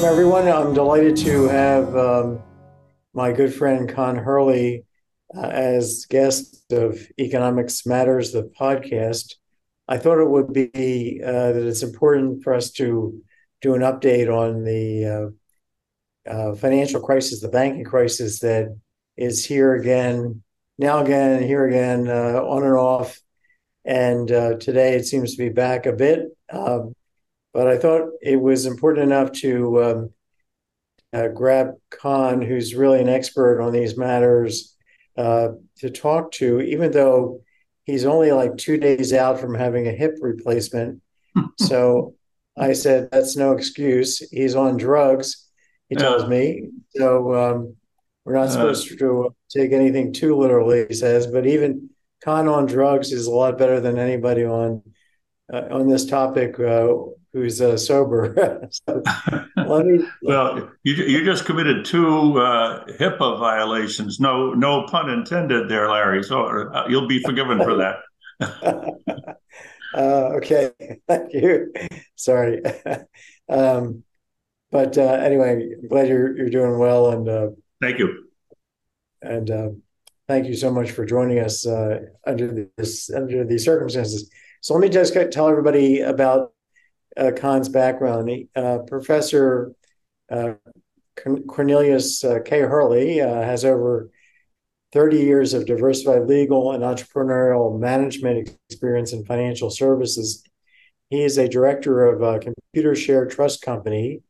Welcome, everyone. I'm delighted to have um, my good friend Con Hurley uh, as guest of Economics Matters, the podcast. I thought it would be uh, that it's important for us to do an update on the uh, uh financial crisis, the banking crisis that is here again, now again, here again, uh, on and off. And uh, today it seems to be back a bit. Um, but I thought it was important enough to um, uh, grab Con, who's really an expert on these matters, uh, to talk to, even though he's only like two days out from having a hip replacement. so I said, that's no excuse. He's on drugs, he tells me. So um, we're not uh. supposed to take anything too literally, he says, but even Con on drugs is a lot better than anybody on. Uh, on this topic, uh, who's uh, sober. so let me. well, you, you just committed two uh, HIPAA violations. No, no pun intended there, Larry. So uh, you'll be forgiven for that. Uh, okay, thank you. Sorry, um, but uh, anyway, I'm glad you're you're doing well, and uh, thank you. And thank you so much for joining us under this under these circumstances. So let me just tell everybody about uh, background. He, uh, Professor uh, Cornelius uh, K. Hurley uh, has over 30 years of diversified legal and entrepreneurial management experience in financial services. He is a director of a Computershare Trust Company.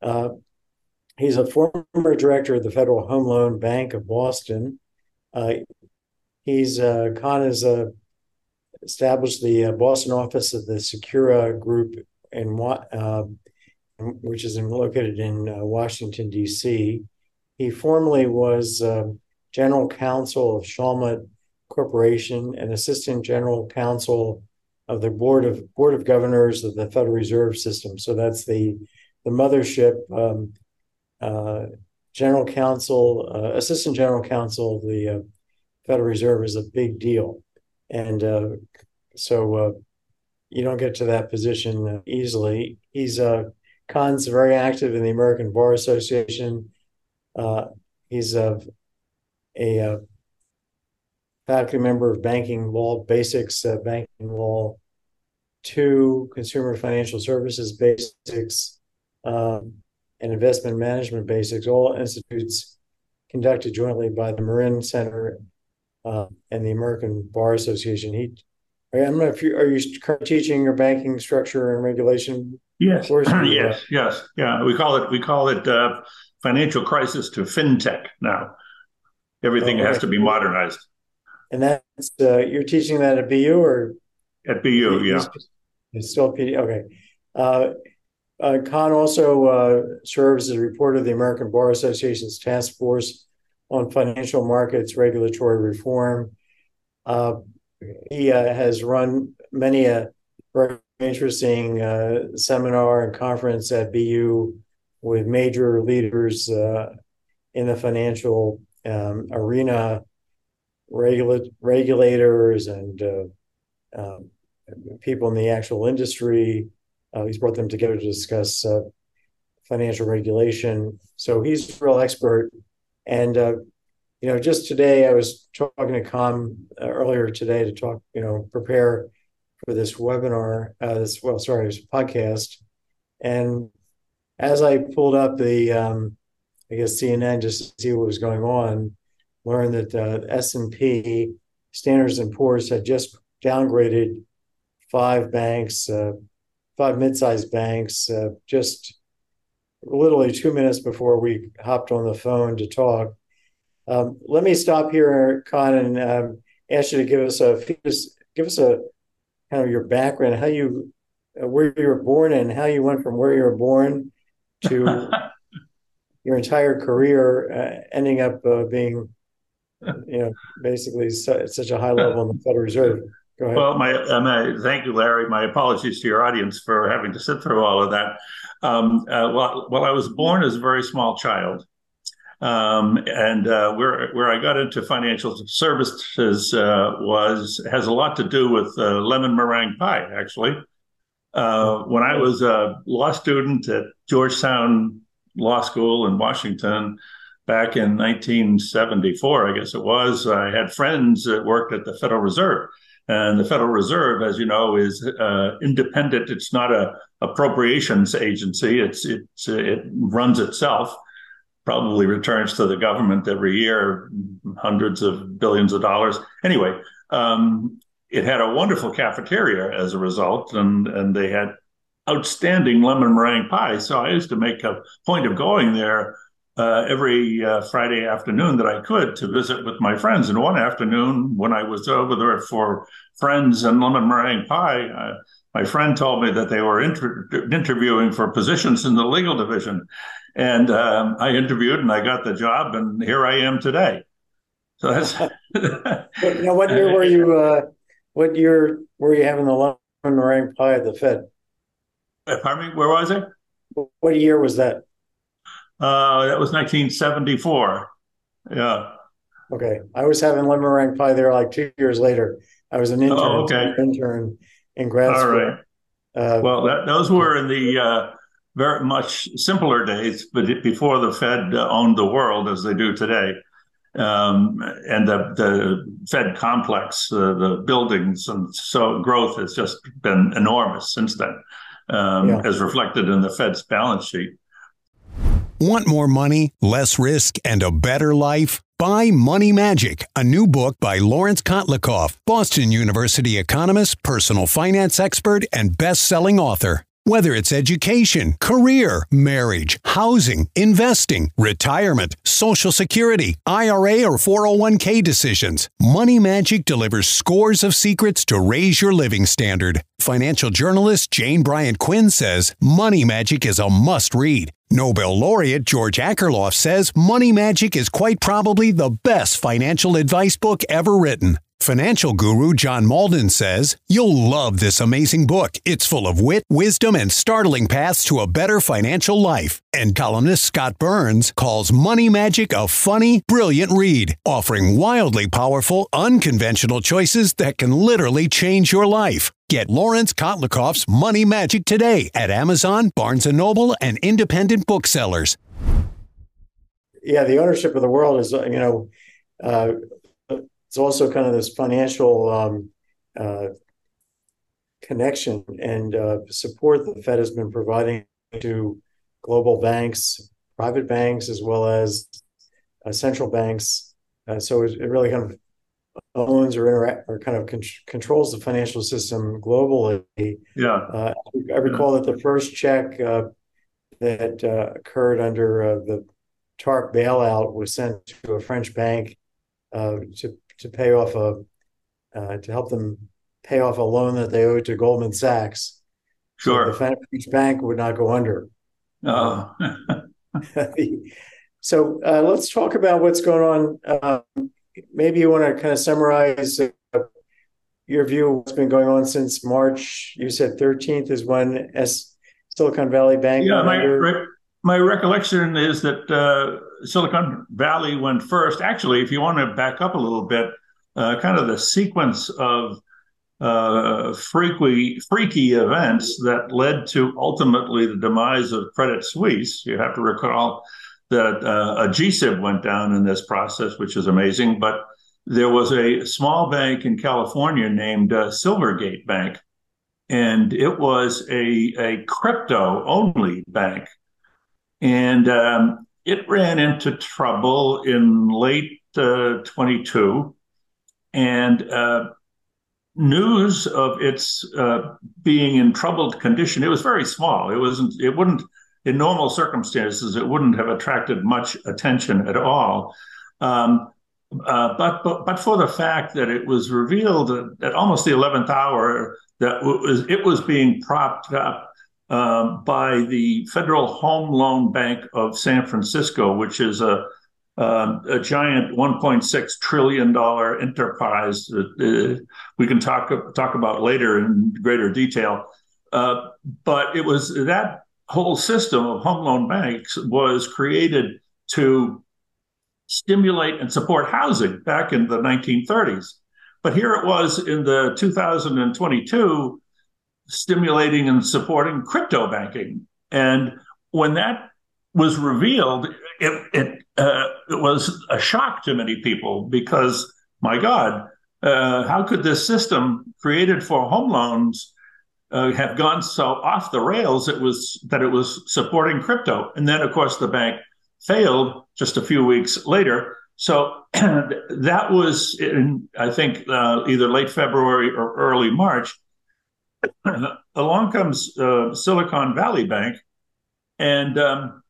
Uh, he's a former director of the Federal Home Loan Bank of Boston. he's Con has established the Boston office of the Secura Group in uh, which is located in uh, Washington D.C. He formerly was uh, general counsel of Shawmut Corporation and assistant general counsel of the board of board of governors of the Federal Reserve System. So that's the the mothership. Um, uh, general counsel, uh, assistant general counsel of the uh, Federal Reserve is a big deal, and so you don't get to that position easily. He's uh, Con's very active in the American Bar Association. Uh, he's a, a, a, faculty member of Banking Law Basics, uh, Banking Law Two, Consumer Financial Services Basics, um, and Investment Management Basics, all institutes conducted jointly by the Morin Center uh, and the American Bar Association. He I'm not. know If you, are you teaching your banking structure and regulation? Yes. yes. Yes. Yeah. We call it. We call it uh, financial crisis to fintech now. Everything oh, okay. has to be modernized. And that's uh, you're teaching that at BU or at BU? Yeah. It's still PD. Okay. Uh, uh, Con also uh, serves as a reporter of the American Bar Association's task force on financial markets regulatory reform. Uh, he uh, has run many a very interesting uh, seminar and conference at BU with major leaders uh, in the financial um, arena, regula- regulators and uh, um, people in the actual industry. Uh, he's brought them together to discuss uh, financial regulation. So he's a real expert. And you know, just today I was talking to Con uh, earlier today to talk, you know, prepare for this webinar, uh, this well, sorry, this podcast, and as I pulled up the, um, I guess CNN just to see what was going on, learned that uh, S and P, Standards and Poor's had just downgraded five banks, uh, five mid-sized banks, uh, just literally two minutes before we hopped on the phone to talk um, let me stop here, Con, and um, ask you to give us a give us a kind of your background, how you uh, where you were born, and how you went from where you were born to your entire career, uh, ending up uh, being, you know, basically su- such a high level in the Federal Reserve. Go ahead. Well, my, my, thank you, Larry. My apologies to your audience for having to sit through all of that. Um, uh, well, well, I was born as a very small child. Um, and uh, where where I got into financial services uh, was has a lot to do with uh, lemon meringue pie. Actually, uh, when I was a law student at Georgetown law school in Washington back in 1974, I guess it was. I had friends that worked at the Federal Reserve. And the Federal Reserve, as you know, is uh, independent. It's not a appropriations agency. It's it's it runs itself. Probably returns to the government every year hundreds of billions of dollars. Anyway, um, it had a wonderful cafeteria as a result, and and they had outstanding lemon meringue pie. So I used to make a point of going there uh, every uh, Friday afternoon that I could to visit with my friends. And one afternoon, when I was over there for friends and lemon meringue pie, uh, my friend told me that they were inter- interviewing for positions in the legal division. And um, I interviewed and I got the job, and here I am today. So that's. now, what year were you? Uh, what year were you having the lemon meringue pie at the Fed? Uh, pardon me, where was it? What year was that? Uh, that was 1974. Yeah. Okay, I was having lemon meringue pie there like two years later. I was an intern. Oh, okay. Intern in grad All school. right. Uh, well, that, those were in the uh, very much simpler days, but before the Fed uh, owned the world as they do today. Um, and the, the Fed complex, uh, the buildings, and so growth has just been enormous since then, um, yeah. as reflected in the Fed's balance sheet. Want more money, less risk, and a better life? Buy Money Magic, a new book by Laurence Kotlikoff, Boston University economist, personal finance expert, and best selling author. Whether it's education, career, marriage, housing, investing, retirement, social security, IRA, or 401k decisions, Money Magic delivers scores of secrets to raise your living standard. Financial journalist Jane Bryant Quinn says Money Magic is a must read. Nobel laureate George Akerlof says Money Magic is quite probably the best financial advice book ever written. Financial guru John Mauldin says, You'll love this amazing book. It's full of wit, wisdom, and startling paths to a better financial life. And columnist Scott Burns calls Money Magic a funny, brilliant read, offering wildly powerful, unconventional choices that can literally change your life. Get Laurence Kotlikoff's Money Magic today at Amazon, Barnes & Noble, and independent booksellers. Yeah, the ownership of the world is, you know, uh, it's also kind of this financial um, uh, connection and uh, support the Fed has been providing to global banks, private banks, as well as uh, central banks. Uh, so it, it, really kind of owns or interact or kind of con- controls the financial system globally. Yeah, uh, I recall yeah. that the first check uh, that occurred under the TARP bailout was sent to a French bank to to pay off a uh, to help them pay off a loan that they owed to Goldman Sachs. Sure, so the French bank would not go under. Oh. so uh, let's talk about what's going on. Maybe you want to kind of summarize uh, your view of what's been going on since March. You said 13th is when S- Silicon Valley Bank. Yeah, my, re- my recollection is that uh, Silicon Valley went first. Actually, if you want to back up a little bit, uh, kind of the sequence of uh, freaky, freaky events that led to ultimately the demise of Credit Suisse. You have to recall that uh, a GSIB went down in this process, which is amazing. But there was a small bank in California named uh, Silvergate Bank, and it was a, a crypto only bank. And um, it ran into trouble in late uh, 22 and uh, news of its uh, being in troubled condition it was very small it wasn't it wouldn't in normal circumstances it wouldn't have attracted much attention at all um, uh, but, but but for the fact that it was revealed at almost the 11th hour that it was, it was being propped up uh, by the Federal Home Loan Bank of San Francisco, which is a uh, a giant 1.6 trillion dollar enterprise that uh, we can talk talk about later in greater detail. Uh, but it was that whole system of home loan banks was created to stimulate and support housing back in the 1930s. But here it was in the 2022 stimulating and supporting crypto banking. And when that was revealed, it it, uh, it was a shock to many people because my God, uh, how could this system created for home loans uh, have gone so off the rails? It was that it was supporting crypto, and then of course the bank failed just a few weeks later. So that was in, I think, uh, either late February or early March. Along comes uh, Silicon Valley Bank, and um,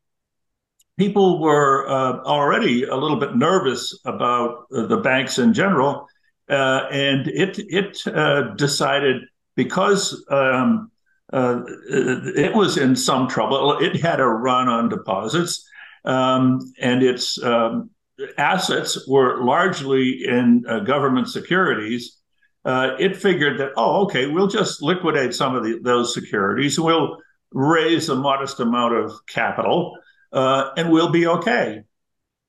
people were uh, already a little bit nervous about the banks in general, uh, and it it uh, decided because um, uh, it was in some trouble. It had a run on deposits, um, and its um, assets were largely in uh, government securities. Uh, it figured that, oh, okay, we'll just liquidate some of the, those securities. We'll raise a modest amount of capital uh, and we'll be okay.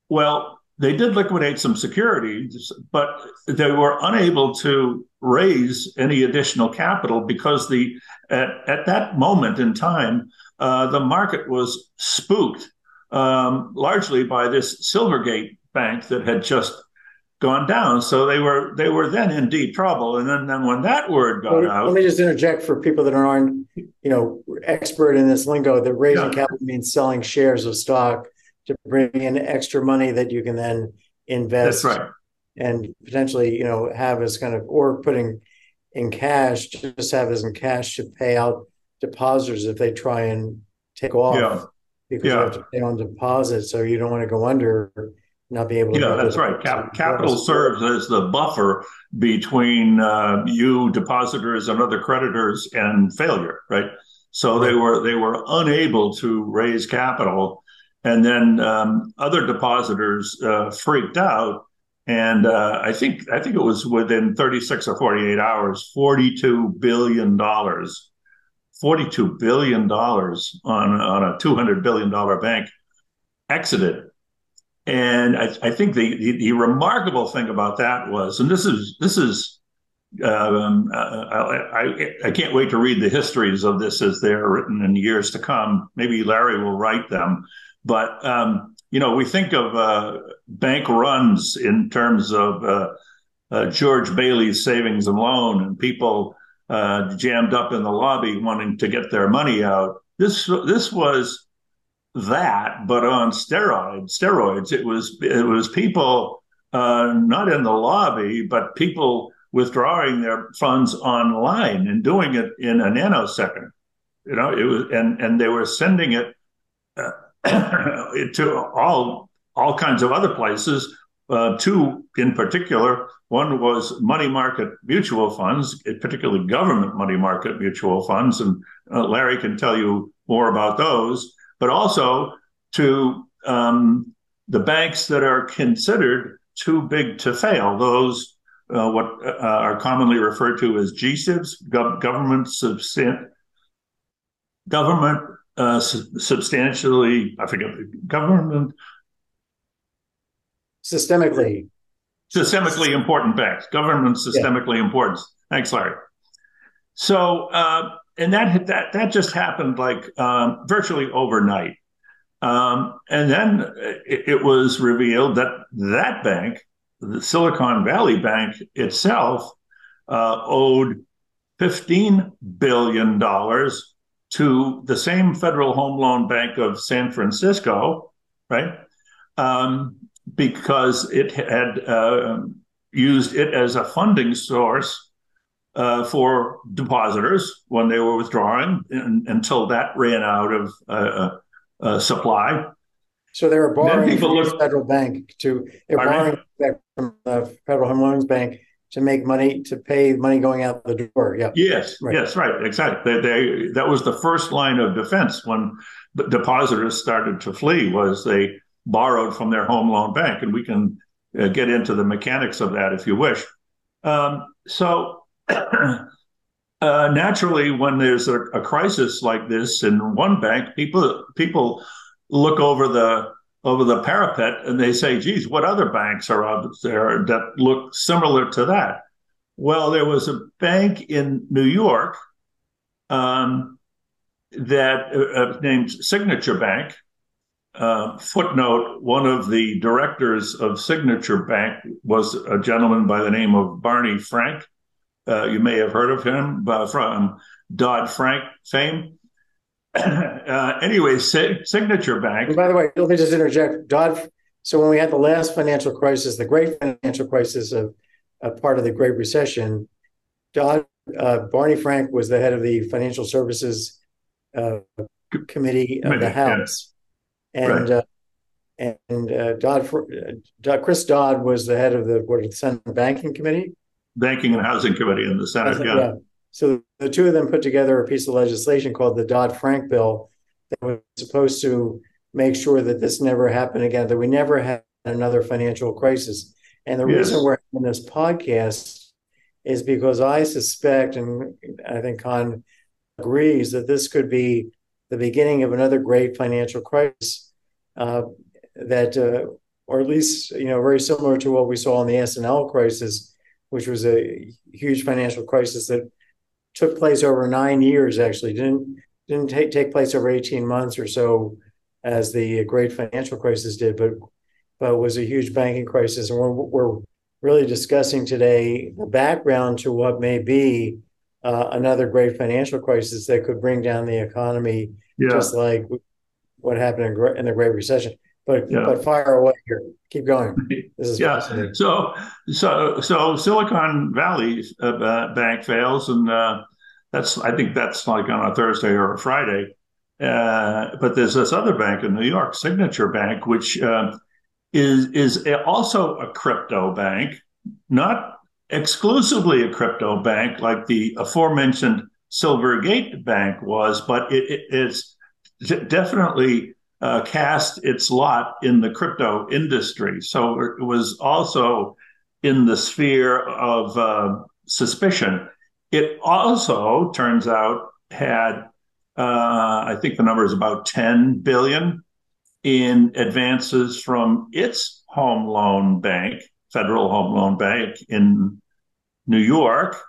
Well, they did liquidate some securities, but they were unable to raise any additional capital because the at, at that moment in time, uh, the market was spooked um, largely by this Silvergate bank that had just gone down. So they were they were then in deep trouble. And then, then when that word got Let out, let me just interject for people that aren't, you know, expert in this lingo. That raising Yeah. capital means selling shares of stock to bring in extra money that you can then invest that's right. and potentially, you know, have as kind of or putting in cash, just have as in cash to pay out depositors if they try and take off Yeah. because you have to pay on deposit, so you don't want to go under, not be able to. Yeah, that's right. Cap- capital serves as the buffer between uh, you depositors and other creditors and failure, right? So they were they were unable to raise capital, and then um, other depositors uh, freaked out. And uh, I think I think it was within 36 or 48 hours, 42 billion dollars, 42 billion dollars on on a 200 billion dollar bank exited and I, I think the, the, the remarkable thing about that was, and this is this is, um, uh, I, I I can't wait to read the histories of this as they're written in years to come. Maybe Larry will write them, but um, you know we think of uh, bank runs in terms of uh, uh, George Bailey's savings and loan and people uh, jammed up in the lobby wanting to get their money out. This this was that, but on steroids. Steroids. It was it was people uh, not in the lobby, but people withdrawing their funds online and doing it in a nanosecond. You know, it was and and they were sending it uh, to all all kinds of other places. Uh, two in particular. One was money market mutual funds, particularly government money market mutual funds, and uh, Larry can tell you more about those but also to um, the banks that are considered too big to fail, those uh, what uh, are commonly referred to as GSIBs, gov- government substan- government uh, substantially, I forget, the government Systemically, systemically important banks, government systemically important. Thanks, Larry. So, uh, and that that that just happened like um, virtually overnight. Um, and then it, it, was revealed that that bank, the Silicon Valley Bank itself, uh, owed fifteen billion dollars to the same Federal Home Loan Bank of San Francisco, right? Um, because it had uh, used it as a funding source uh, for depositors when they were withdrawing and, until that ran out of uh, uh supply. So they were borrowing from the federal bank to they're borrowing from the Federal Home Loans Bank to make money to pay money going out the door. Yeah. Yes. Right. Yes. Right. Exactly. They, they, that was the first line of defense when depositors started to flee. Was they borrowed from their home loan bank, and we can uh, get into the mechanics of that if you wish. Um, so uh, naturally, when there's a, a, crisis like this in one bank, people people look over the over the parapet and they say, "Geez, what other banks are out there that look similar to that?" Well, there was a bank in New York um, that uh, named Signature Bank, uh, footnote, one of the directors of Signature Bank was a gentleman by the name of Barney Frank. Uh, you may have heard of him uh, from Dodd Frank fame. Uh, anyway, Signature Bank. And by the way, let me just interject. Dodd. So when we had the last financial crisis, the great financial crisis of, of part of the Great Recession, Dodd uh, Barney Frank was the head of the Financial Services uh, Committee of the House, yeah. and right. uh, and uh, Dodd, uh, Chris Dodd was the head of the what the Senate Banking Committee, Banking and Housing Committee in the Senate. yeah. So the two of them put together a piece of legislation called the Dodd Frank bill that was supposed to make sure that this never happened again, that we never had another financial crisis. And the yes. reason we're having this podcast is because I suspect, and I think Con agrees, that this could be the beginning of another great financial crisis uh, that, uh, or at least, you know, very similar to what we saw in the S&L crisis, which was a huge financial crisis that took place over nine years, actually, didn't didn't take, take place over 18 months or so as the great financial crisis did, but but was a huge banking crisis. And we're, we're really discussing today the background to what may be uh, another great financial crisis that could bring down the economy, yeah. just like what happened in, in, the Great Recession. But yeah. but fire away here. Keep going. This is yeah. So so so Silicon Valley uh, Bank fails, and uh, that's I think that's like on a Thursday or a Friday. Uh, but there's this other bank in New York, Signature Bank, which uh, is is also a crypto bank, not exclusively a crypto bank like the aforementioned Silvergate Bank was, but it, it, it's definitely uh, cast its lot in the crypto industry. So it was also in the sphere of uh, suspicion. It also turns out had, uh, I think the number is about 10 billion in advances from its home loan bank, Federal Home Loan Bank in New York.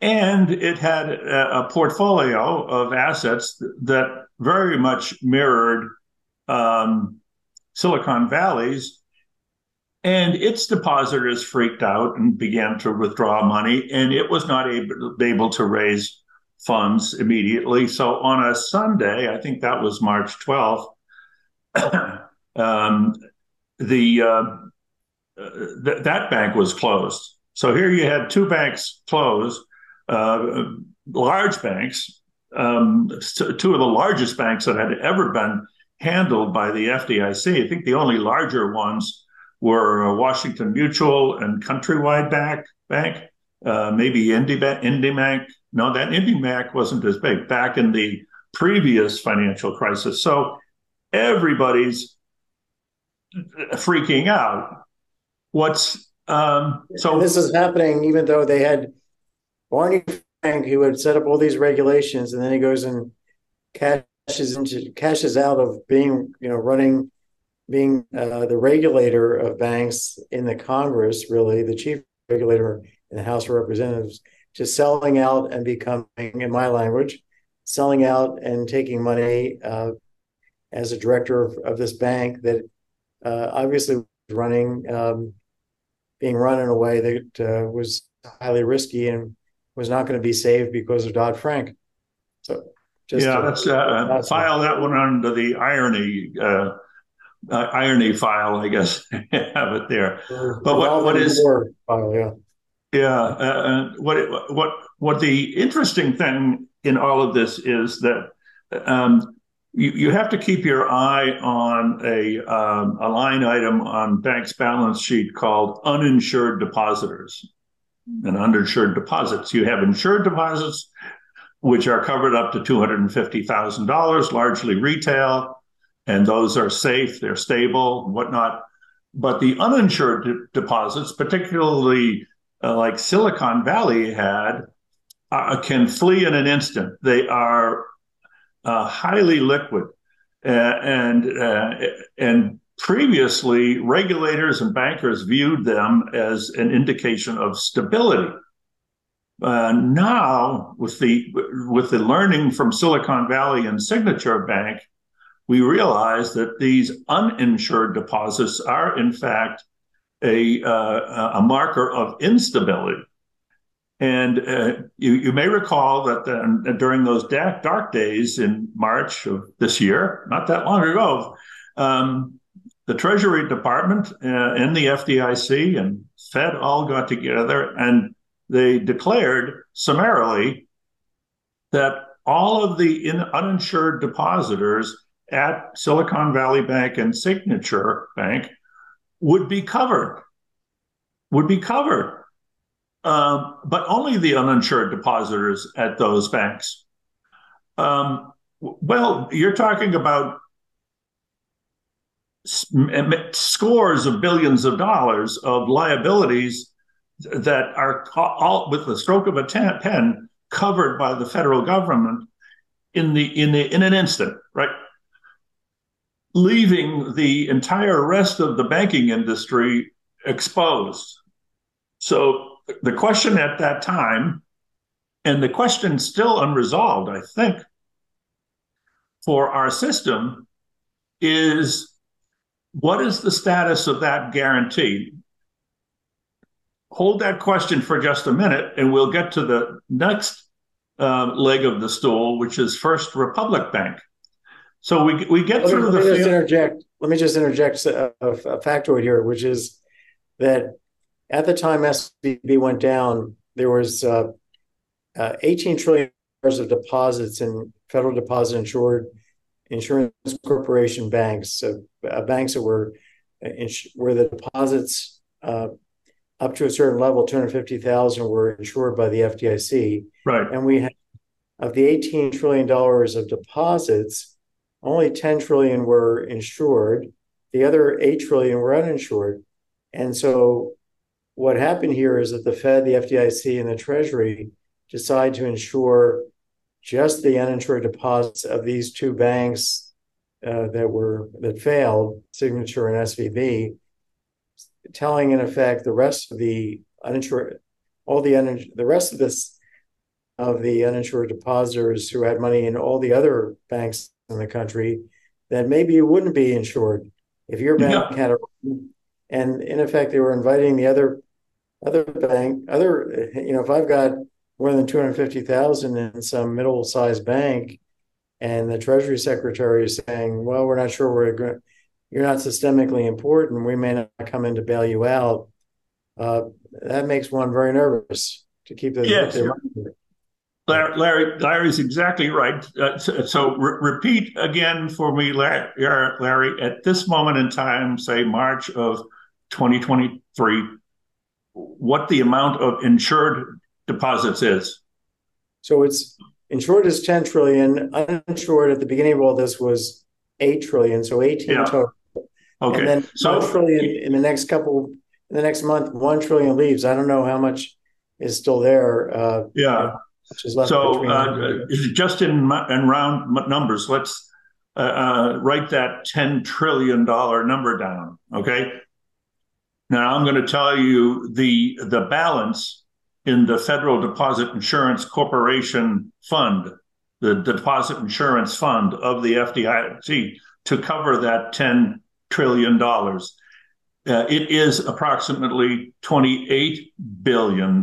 And it had a, a portfolio of assets that very much mirrored um, Silicon Valley's. And its depositors freaked out and began to withdraw money, and it was not able, able to raise funds immediately. So on a Sunday, I think that was March 12th, um, the uh, th- that bank was closed. So here you had two banks closed, uh, large banks, um, two of the largest banks that had ever been handled by the FDIC. I think the only larger ones were uh, Washington Mutual and Countrywide Bank. Bank, uh, maybe Indy, IndyMac. No, that IndyMac wasn't as big back in the previous financial crisis. So everybody's freaking out. What's um, so? And this is happening even though they had Barney Frank who had set up all these regulations, and then he goes and cashes into out of being you know running being uh, the regulator of banks in the Congress, really the chief regulator in the House of Representatives, just selling out and becoming, in my language, selling out and taking money uh, as a director of, of this bank that uh, obviously was running, um, being run in a way that uh, was highly risky and was not going to be saved because of Dodd Frank. So, just yeah, let's uh, file that one under the irony uh, uh, irony file, I guess. have it there. But what, what is file, yeah. Yeah, uh, what what what the interesting thing in all of this is that um, you, you have to keep your eye on a, um, a line item on bank's balance sheet called uninsured depositors and uninsured deposits. You have insured deposits, which are covered up to $250,000, largely retail, and those are safe, they're stable, whatnot. But the uninsured de- deposits, particularly uh, like Silicon Valley had, uh, can flee in an instant. They are uh, highly liquid, uh, and uh, and previously regulators and bankers viewed them as an indication of stability. Uh, now, with the with the learning from Silicon Valley and Signature Bank, we realize that these uninsured deposits are, in fact, a, uh, a marker of instability. And uh, you, you may recall that then, during those dark, dark days in March of this year, not that long ago, um, the Treasury Department uh, and the FDIC and Fed all got together and they declared summarily that all of the in, uninsured depositors at Silicon Valley Bank and Signature Bank would be covered, would be covered, um, but only the uninsured depositors at those banks. Um, well, you're talking about scores of billions of dollars of liabilities that are all with the stroke of a pen covered by the federal government in the in the in an instant, right? Leaving the entire rest of the banking industry exposed. So the question at that time, and the question still unresolved, I think, for our system is what is the status of that guarantee? Hold that question for just a minute, and we'll get to the next uh, leg of the stool, which is First Republic Bank. So we we get let through me, the. Let me just interject. Let me just interject a, a, factoid here, which is that at the time SVB went down, there was uh, uh, 18 trillion dollars of deposits in federal deposit insured insurance corporation banks, uh, banks that were uh, where the deposits uh, up to a certain level, 250,000 were insured by the FDIC. Right. And we had of the 18 trillion dollars of deposits, only 10 trillion were insured. The other 8 trillion were uninsured. And so what happened here is that the Fed, the FDIC, and the Treasury decide to insure just the uninsured deposits of these two banks uh, that were that failed, Signature and SVB, telling in effect the rest of the uninsured, all the uninsured, the rest of this of the uninsured depositors who had money in all the other banks in the country that maybe you wouldn't be insured if your bank yeah. had a and in effect they were inviting the other other bank other you know if i've got more than 250,000 in some middle-sized bank and the treasury secretary is saying well we're not sure we're going you're not systemically important we may not come in to bail you out uh, that makes one very nervous to keep the, yes, their money. Larry, Larry, Larry's exactly right. Uh, so, so re- repeat again for me, Larry, Larry, at this moment in time, say March of 2023, what the amount of insured deposits is. So it's insured is 10 trillion, uninsured at the beginning of all this was 8 trillion, so 18 yeah. total. Okay. And then so 1 trillion in the next couple in the next month, 1 trillion leaves. I don't know how much is still there. Uh, yeah. so uh, just in in round numbers, let's uh, uh, write that ten trillion dollar number down. Okay. Now I'm going to tell you the the balance in the Federal Deposit Insurance Corporation Fund, the Deposit Insurance Fund of the FDIC, to cover that $10 trillion. Uh, it is approximately $28 billion.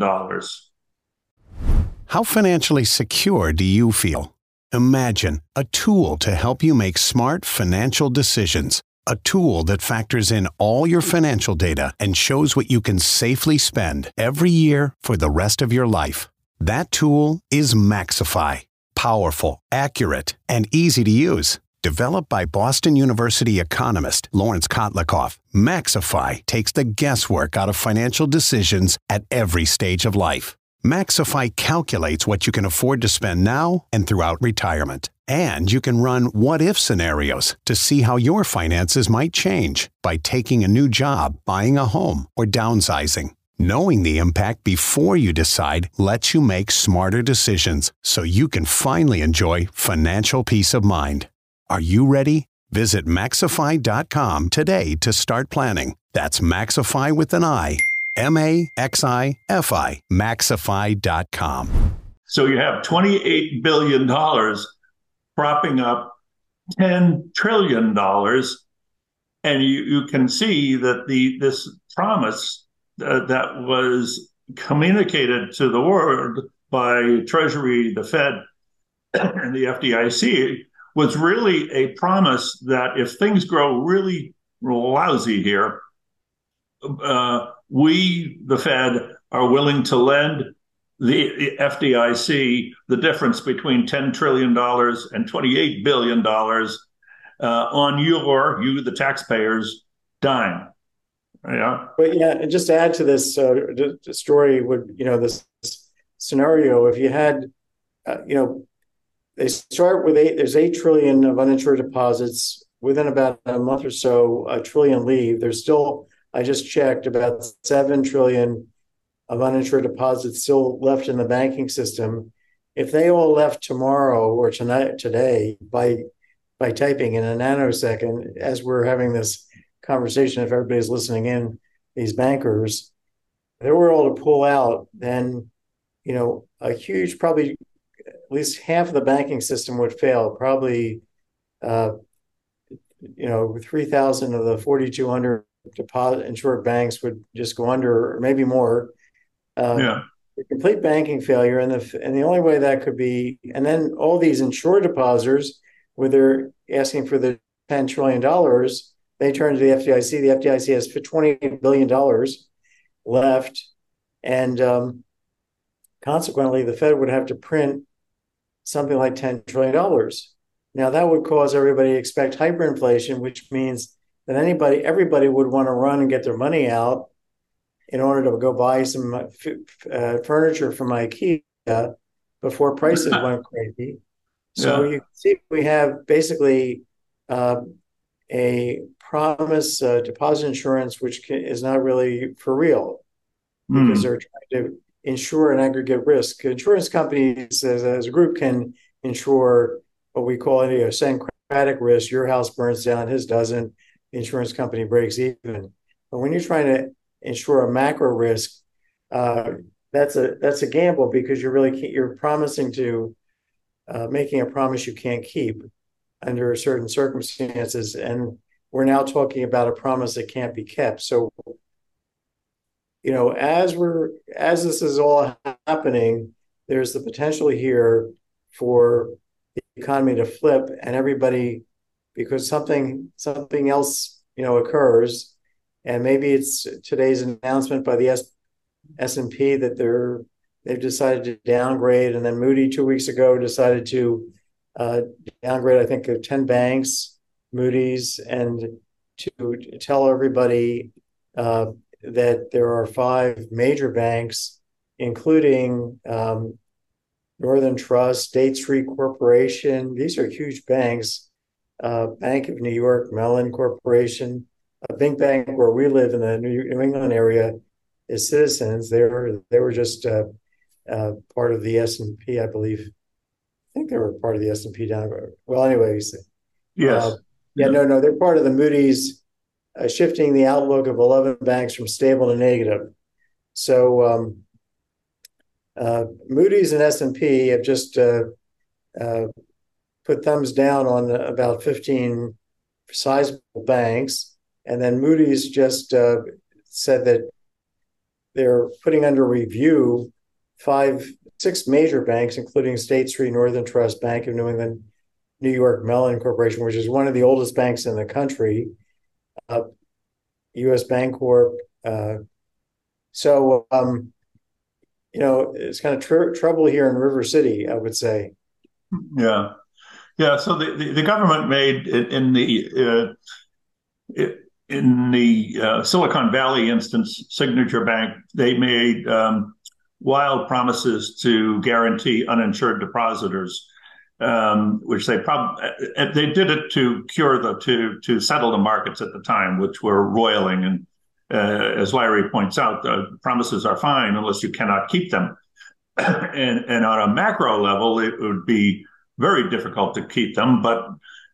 How financially secure do you feel? Imagine a tool to help you make smart financial decisions a tool that factors in all your financial data and shows what you can safely spend every year for the rest of your life. That tool is MaxiFi. Powerful, accurate, and easy to use. Developed by Boston University economist Laurence Kotlikoff, MaxiFi takes the guesswork out of financial decisions at every stage of life. MaxiFi calculates what you can afford to spend now and throughout retirement and you can run what if scenarios to see how your finances might change by taking a new job, buying a home, or downsizing. Knowing the impact before you decide lets you make smarter decisions so you can finally enjoy financial peace of mind. Are you ready? Visit MaxiFi.com today to start planning. That's MaxiFi with an I. M A X I F I. MaxiFi.com. So you have $28 billion propping up $10 trillion. And you, you can see that the this promise uh, that was communicated to the world by Treasury, the Fed, and the FDIC was really a promise that if things grow really lousy here, uh, we, the Fed, are willing to lend the FDIC the difference between $10 trillion and $28 billion uh, on your, you, the taxpayers, dime. Yeah. But yeah, and just to add to this uh, story, would you know this scenario? If you had, uh, you know, they start with eight. There's eight trillion of uninsured deposits. Within about a month or so, a trillion leave. There's still, I just checked, about seven trillion of uninsured deposits still left in the banking system. If they all left tomorrow or tonight, today, by by typing in a nanosecond, as we're having this conversation, if everybody's listening in, these bankers, they were all to pull out, then you know a huge, probably least half of the banking system would fail. Probably, uh, you know, three thousand of the forty two hundred deposit insured banks would just go under, or maybe more. Um, yeah. Complete banking failure, and the and the only way that could be, and then all these insured depositors, where they're asking for the ten trillion dollars, they turn to the FDIC. The FDIC has twenty billion dollars left, and um, consequently, the Fed would have to print something like ten trillion dollars. Now that would cause everybody to expect hyperinflation, which means that anybody, everybody would want to run and get their money out in order to go buy some uh, uh furniture from IKEA before prices went crazy. So yeah. you see, we have basically uh, a promise uh, deposit insurance, which can, is not really for real because mm. they're trying to insure an aggregate risk. Insurance companies, as, as a group, can insure what we call a syncratic risk. Your house burns down, his doesn't. Insurance company breaks even. But when you're trying to insure a macro risk, uh, that's a that's a gamble because you're really you're promising to uh, making a promise you can't keep under certain circumstances, and we're now talking about a promise that can't be kept. So, you know, as we're as this is all happening, there's the potential here for the economy to flip and everybody because something something else you know occurs and maybe it's today's announcement by the S S&P that they're they've decided to downgrade, and then Moody two weeks ago decided to uh, downgrade. I think ten banks, Moody's, and to tell everybody uh, that there are five major banks, including um, Northern Trust, State Street Corporation. These are huge banks. Uh, Bank of New York, Mellon Corporation, a big bank where we live in the New England area is Citizens. They were they were just uh, uh, part of the S and P, I believe. I think they were part of the S and P down. Well, anyways, yes, uh, yeah, no, no, they're part of the Moody's uh, shifting the outlook of eleven banks from stable to negative. So um, uh, Moody's and S and P have just uh, put thumbs down on about fifteen sizable banks and then Moody's just uh, said that they're putting under review five, six major banks, including State Street, Northern Trust, Bank of New England, New York Mellon Corporation, which is one of the oldest banks in the country, uh, U.S. Bancorp. Uh, so, um, you know, it's kind of tr- trouble here in River City, I would say. Yeah, yeah. So the the, the government made in the uh, in the uh, Silicon Valley instance, Signature Bank, they made um, wild promises to guarantee uninsured depositors, um, which they probably uh, they did it to cure the to to settle the markets at the time, which were roiling. And uh, as Larry points out, promises are fine unless you cannot keep them. and and on a macro level, it would be very difficult to keep them. But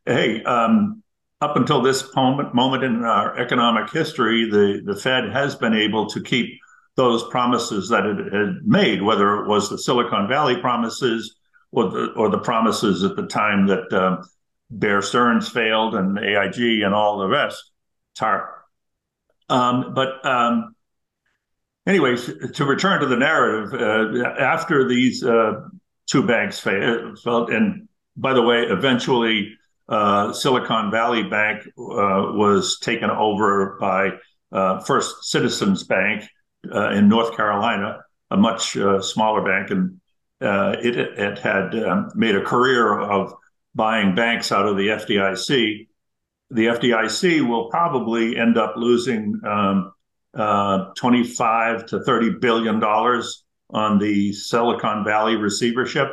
hey. Um, up until this moment, moment in our economic history, the, the Fed has been able to keep those promises that it had made, whether it was the Silicon Valley promises or the, or the promises at the time that uh, Bear Stearns failed and AIG and all the rest, TARP. Um, but um, anyways, to return to the narrative, uh, after these uh, two banks failed, and by the way, eventually uh, Silicon Valley Bank uh, was taken over by uh, First Citizens Bank uh, in North Carolina, a much smaller bank, and it, it had um, made a career of buying banks out of the FDIC. The FDIC will probably end up losing um, uh, 25 to 30 billion dollars on the Silicon Valley receivership.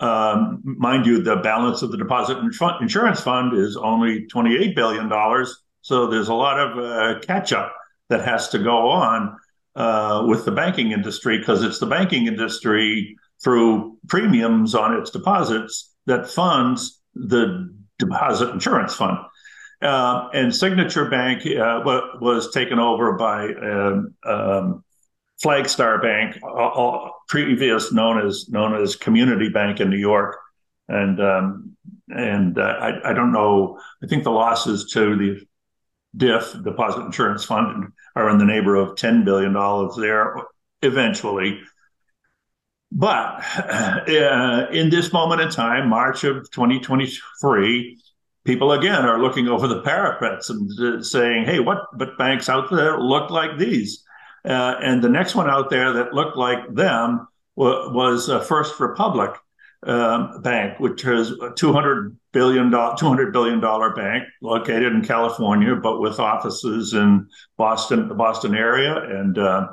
Um, mind you, the balance of the deposit insurance fund is only 28 billion dollars. So there's a lot of uh, catch up that has to go on uh, with the banking industry because it's the banking industry through premiums on its deposits that funds the deposit insurance fund. Uh, and Signature Bank uh, was taken over by um, um, Flagstar Bank, previous known as known as Community Bank in New York, and um, and uh, I, I, don't know. I think the losses to the DIF Deposit Insurance Fund are in the neighborhood of ten billion dollars there eventually. But uh, in this moment in time, March of 2023, people again are looking over the parapets and uh, saying, "Hey, what but banks out there look like these?" Uh, and the next one out there that looked like them was uh, First Republic um, Bank, which is a 200 billion dollar 200 billion dollar bank located in California, but with offices in Boston, the Boston area, and uh,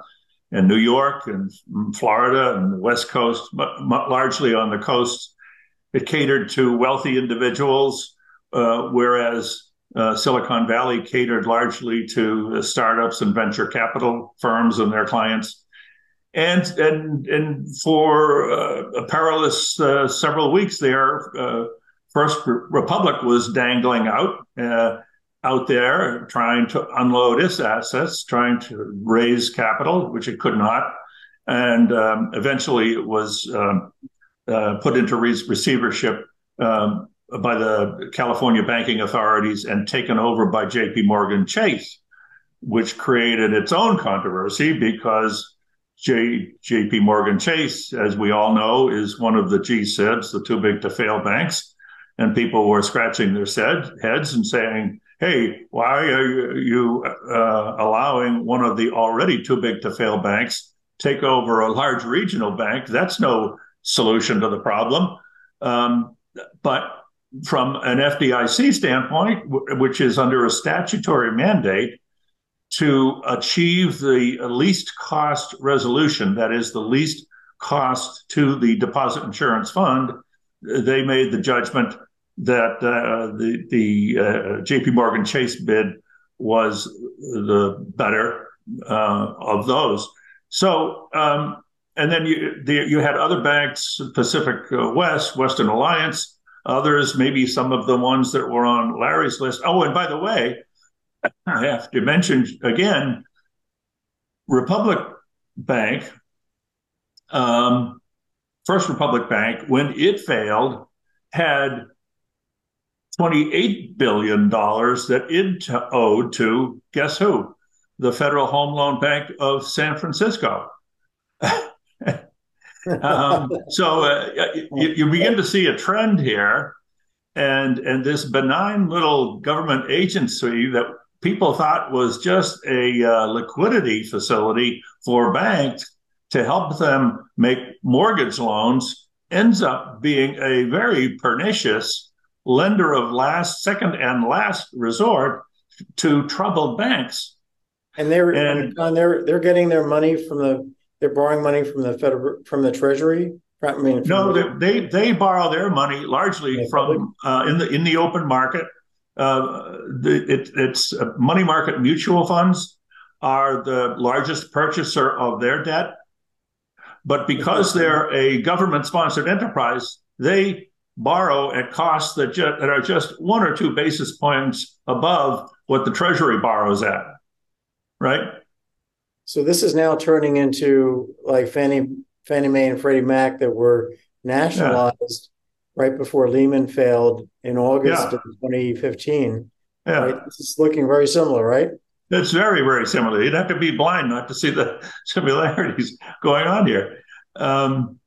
and New York and Florida and the West Coast, but largely on the coast. It catered to wealthy individuals, uh, whereas uh, Silicon Valley catered largely to startups and venture capital firms and their clients. And and and for uh, a perilous uh, several weeks there, uh, First Republic was dangling out uh, out there trying to unload its assets, trying to raise capital, which it could not. And um, eventually it was um, uh, put into re- receivership um, by the California banking authorities and taken over by JP Morgan Chase, which created its own controversy because J, JP Morgan Chase, as we all know, is one of the GSIBs, the too big to fail banks. And people were scratching their heads and saying, hey, why are you uh, allowing one of the already too big to fail banks take over a large regional bank? That's no solution to the problem. Um, but from an FDIC standpoint, which is under a statutory mandate to achieve the least cost resolution, that is the least cost to the deposit insurance fund, they made the judgment that uh, the the uh, J.P. Morgan Chase bid was the better uh, of those. So, um, and then you the, you had other banks, Pacific West, Western Alliance, others, maybe some of the ones that were on Larry's list. Oh, and by the way, I have to mention again, Republic Bank, um, First Republic Bank, when it failed, had $28 billion that it owed to, guess who? The Federal Home Loan Bank of San Francisco. um, so uh, you, you, begin to see a trend here, and and this benign little government agency that people thought was just a uh, liquidity facility for banks to help them make mortgage loans ends up being a very pernicious lender of last, second, and last resort to troubled banks. And they're and they're they're getting their money from the they're borrowing money from the federal from the treasury. I mean, no, the, they, they borrow their money largely from uh, in the in the open market. Uh, the, it, it's uh, money market mutual funds are the largest purchaser of their debt, but because they're a government sponsored enterprise, they borrow at costs that, ju- that are just one or two basis points above what the Treasury borrows at, right? So this is now turning into like Fannie Fannie Mae and Freddie Mac that were nationalized right before Lehman failed in August yeah. of 2015. Yeah. Right? This is looking very similar, right? It's very, very similar. You'd have to be blind not to see the similarities going on here. Um,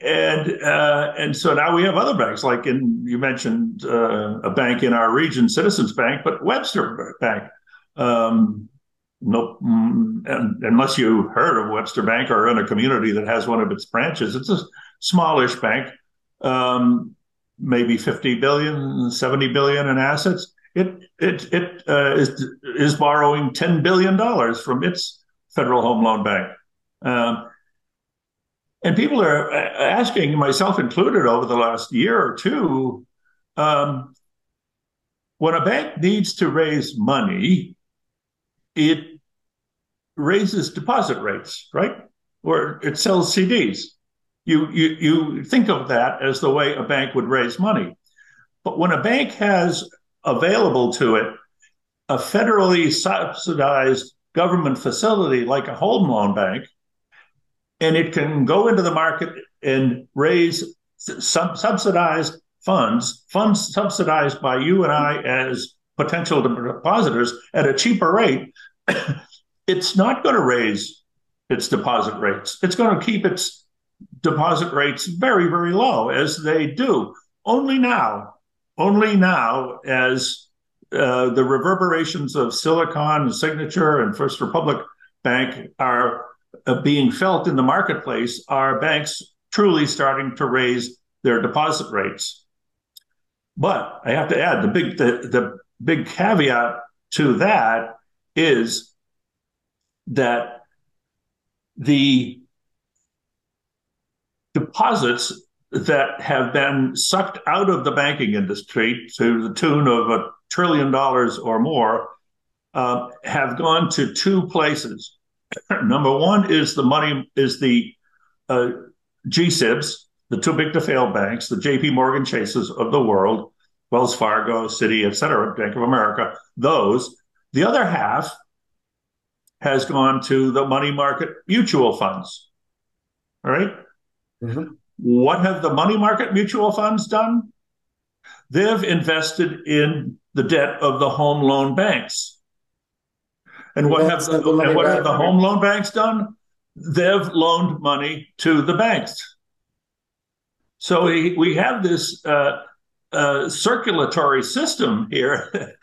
and uh, and so now we have other banks, like in you mentioned uh, a bank in our region, Citizens Bank, but Webster Bank. Um, no, mm, unless you heard of Webster Bank or in a community that has one of its branches, it's a smallish bank, um, maybe 50 billion, 70 billion in assets. It it it uh, is is borrowing 10 billion dollars from its Federal Home Loan Bank. Um, and people are asking, myself included, over the last year or two, um, when a bank needs to raise money, it raises deposit rates, right? Or it sells CDs. You, you, you think of that as the way a bank would raise money. But when a bank has available to it a federally subsidized government facility like a home loan bank, and it can go into the market and raise sub- subsidized funds, funds subsidized by you and I as potential depositors at a cheaper rate, it's not going to raise its deposit rates. It's going to keep its deposit rates very, very low as they do. Only now, only now, as uh, the reverberations of Silicon and Signature and First Republic Bank are being felt in the marketplace are banks truly starting to raise their deposit rates. But I have to add the big the, the big caveat to that is that the deposits that have been sucked out of the banking industry to the tune of a trillion dollars or more uh, have gone to two places. Number one is the money is the uh, GSIBs, the too big to fail banks, the JP Morgan Chases of the world, Wells Fargo, Citi, et cetera, Bank of America, those. The other half has gone to the money market mutual funds. All right? mm-hmm. What have the money market mutual funds done? They've invested in the debt of the home loan banks. And what have the, and what have the home loan banks done? They've loaned money to the banks. So we, we have this uh, uh, circulatory system here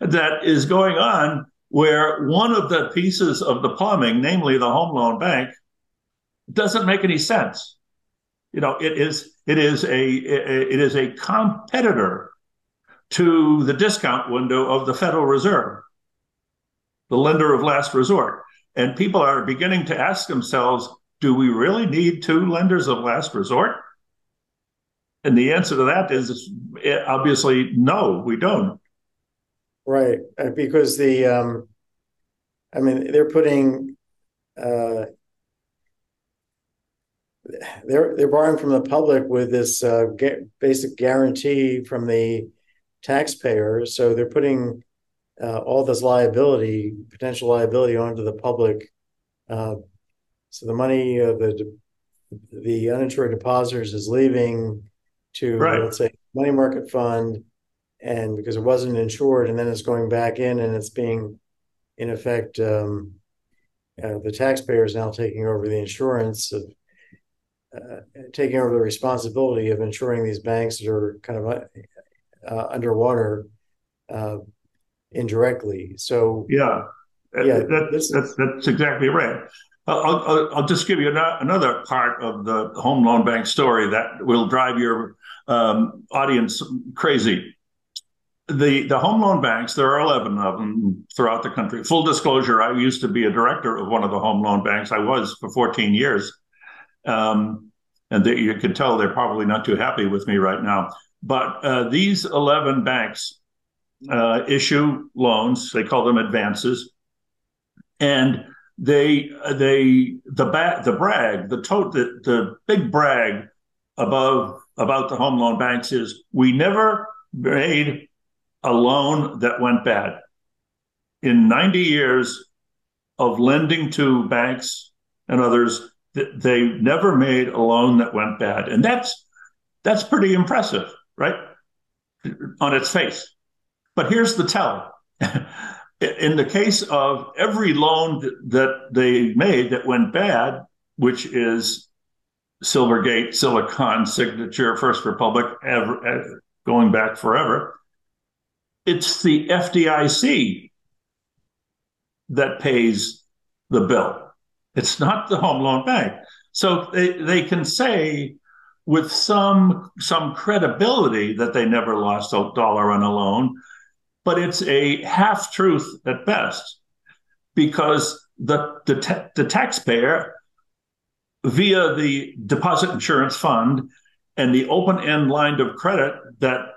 that is going on where one of the pieces of the plumbing, namely the home loan bank, doesn't make any sense. You know, it is it is a it is a competitor to the discount window of the Federal Reserve the lender of last resort. And people are beginning to ask themselves, do we really need two lenders of last resort? And the answer to that is obviously no, we don't. Right, uh, because the, um, I mean, they're putting, uh, they're they're borrowing from the public with this uh, basic guarantee from the taxpayer. So they're putting uh, all this liability, potential liability, onto the public. Uh, so the money of the the uninsured depositors is leaving to right. let's say money market fund, and because it wasn't insured, and then it's going back in, and it's being, in effect, um, uh, the taxpayers now taking over the insurance of. Uh, taking over the responsibility of insuring these banks that are kind of uh, uh, underwater uh, indirectly. So yeah, yeah, that, that's, that's that's exactly right. I'll, I'll, I'll, just give you another part of the home loan bank story that will drive your um, audience crazy. The the home loan banks, there are eleven of them throughout the country. Full disclosure: I used to be a director of one of the home loan banks. I was for 14 years, um, and they, you can tell they're probably not too happy with me right now. But uh, these 11 banks uh, issue loans. They call them advances, and they they the ba- the brag the tote the, the big brag above about the home loan banks is we never made a loan that went bad. In 90 years of lending to banks and others, they never made a loan that went bad. And that's That's pretty impressive, right? On its face. But here's the tell. In the case of every loan that they made that went bad, which is Silvergate, Silicon, Signature, First Republic, ever, going back forever, it's the FDIC that pays the bill. It's not the home loan bank. So they, they can say with some some credibility that they never lost a dollar on a loan, but it's a half truth at best because the, the, the taxpayer via the deposit insurance fund and the open end line of credit that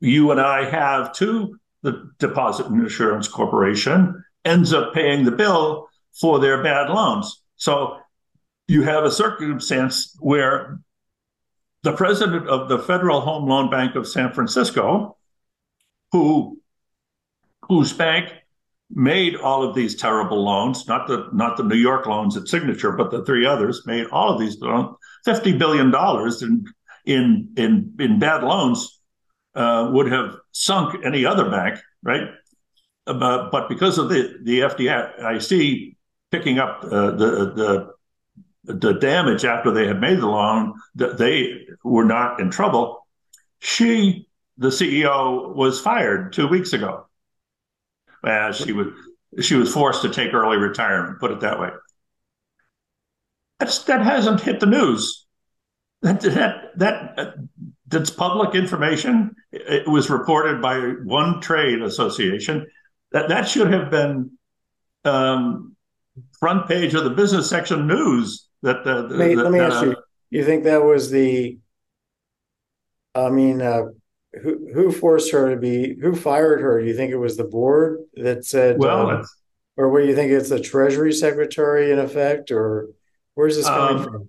you and I have to the deposit insurance corporation ends up paying the bill for their bad loans. So you have a circumstance where the president of the Federal Home Loan Bank of San Francisco, who whose bank made all of these terrible loans, not the not the New York loans at Signature, but the three others made all of these loans, fifty billion dollars in in in in bad loans uh, would have sunk any other bank, right? Uh, but because of the the FDIC picking up uh, the the the damage after they had made the loan, that they were not in trouble. She, the CEO, was fired two weeks ago as she was she was forced to take early retirement. Put it that way. That's that hasn't hit the news. That that that that's public information. It was reported by one trade association. That that should have been um, front page of the business section news. That, uh, let me, that, let me ask uh, you: You think that was the? I mean, uh, who who forced her to be who fired her? Do you think it was the board that said well, um, or what do you think it's the Treasury Secretary in effect, or where's this coming um, from?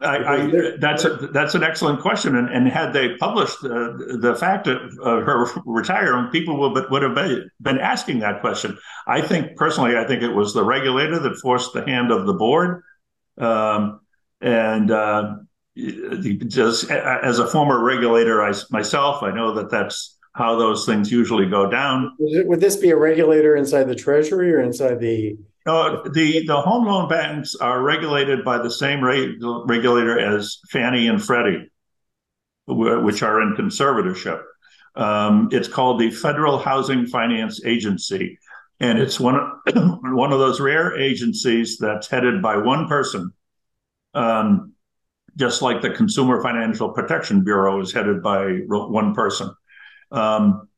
I, I, that's a, that's an excellent question, and, and had they published uh, the fact of uh, her retirement, people would would have been, been asking that question. I think personally, I think it was the regulator that forced the hand of the board, um, and uh, just as a former regulator I, myself, I know that that's how those things usually go down. Would this be a regulator inside the Treasury or inside the? No, the the home loan banks are regulated by the same regulator as Fannie and Freddie, which are in conservatorship. Um, it's called the Federal Housing Finance Agency, and it's one of, one of those rare agencies that's headed by one person. Um, just like the Consumer Financial Protection Bureau is headed by one person. Um,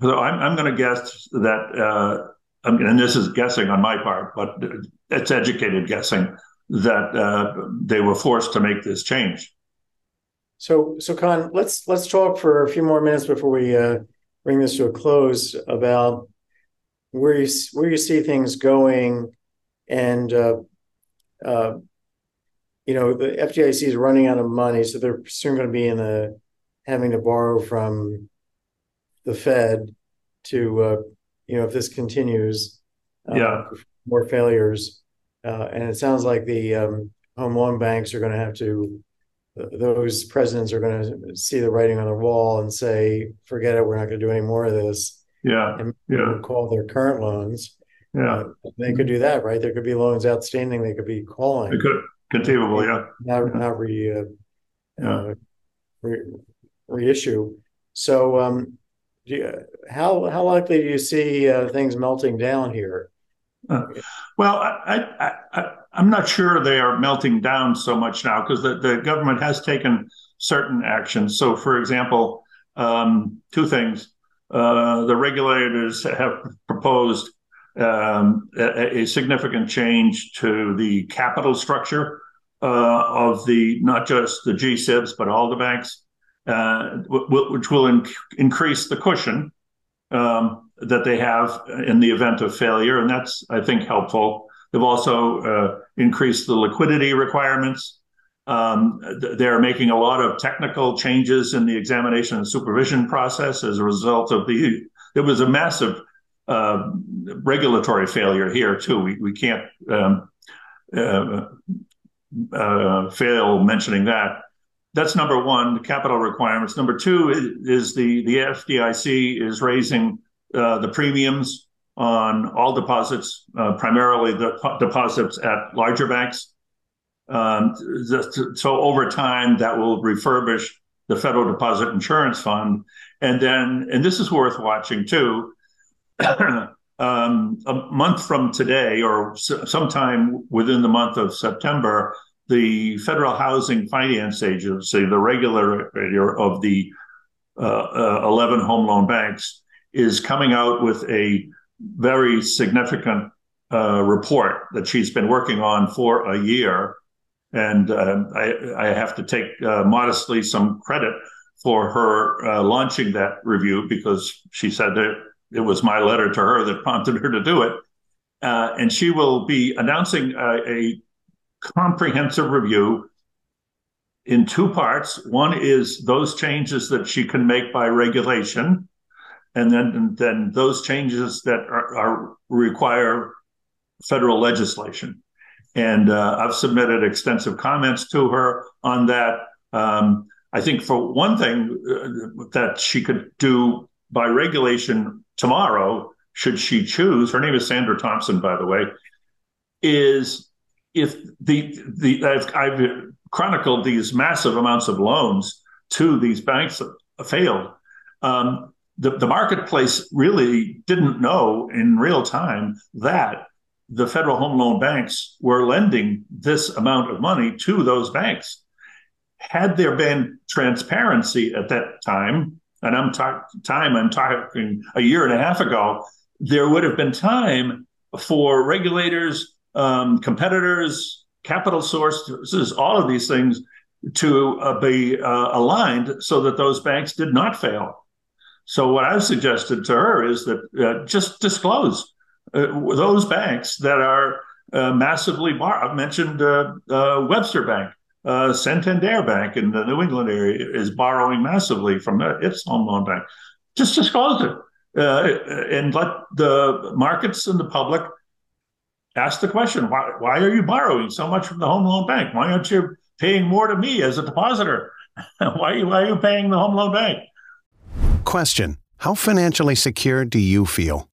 so I'm, I'm going to guess that, uh, and this is guessing on my part, but it's educated guessing that uh, they were forced to make this change. So, so Con, let's let's talk for a few more minutes before we uh, bring this to a close about where you where you see things going, and uh, uh, you know, the FDIC is running out of money, so they're soon going to be in the having to borrow from the Fed to, uh, you know, if this continues, uh, yeah, more failures, uh, and it sounds like the um, home loan banks are going to have to. Those presidents are going to see the writing on the wall and say, "Forget it, we're not going to do any more of this." Yeah, and yeah. call their current loans. Yeah, uh, they could do that, right? There could be loans outstanding. They could be calling. They could Conceivable, yeah. Not, not re, uh, yeah. uh, re, reissue. So, um, you, how how likely do you see uh, things melting down here? Uh, well, I, I, I, I'm not sure they are melting down so much now because the, the government has taken certain actions. So, for example, um, two things. Uh, the regulators have proposed um, a, a, significant change to the capital structure uh, of the not just the GSIBs but all the banks, uh, w- which will in- increase the cushion um, that they have in the event of failure, and that's I think helpful. They've also uh, increased the liquidity requirements. Um, they're making a lot of technical changes in the examination and supervision process as a result of the. There was a massive uh, regulatory failure here too. We we can't um, uh, uh, fail mentioning that. that's number one, the capital requirements. Number two is, is the the FDIC is raising uh, the premiums on all deposits, uh, primarily the deposits at larger banks. Um, so over time, that will refurbish the Federal Deposit Insurance Fund, and then, and this is worth watching too. um, a month from today, or sometime within the month of September, the Federal Housing Finance Agency, the regulator of the uh, uh, 11 home loan banks, is coming out with a very significant uh, report that she's been working on for a year. And uh, I, I, have to take uh, modestly some credit for her uh, launching that review because she said that it was my letter to her that prompted her to do it. Uh, and she will be announcing a comprehensive review in two parts. One is those changes that she can make by regulation, and then then those changes that are, are require federal legislation. And uh, I've submitted extensive comments to her on that. Um, I think for one thing uh, that she could do by regulation tomorrow, should she choose, her name is Sandra Thompson, by the way, is if the the I've, I've chronicled these massive amounts of loans to these banks that failed. Um, the, the marketplace really didn't know in real time that the federal home loan banks were lending this amount of money to those banks. Had there been transparency at that time, and I'm talking time I'm talking a year and a half ago, there would have been time for regulators um, competitors, capital sources, all of these things to uh, be uh, aligned so that those banks did not fail. So what I've suggested to her is that uh, just disclose uh, those banks that are uh, massively. I've mentioned uh, Webster Bank, Uh, Santander Bank in the New England area is borrowing massively from its home loan bank. Just disclose uh, it and let the markets and the public ask the question why, why are you borrowing so much from the home loan bank? Why aren't you paying more to me as a depositor? why, why are you paying the home loan bank? Question How financially secure do you feel?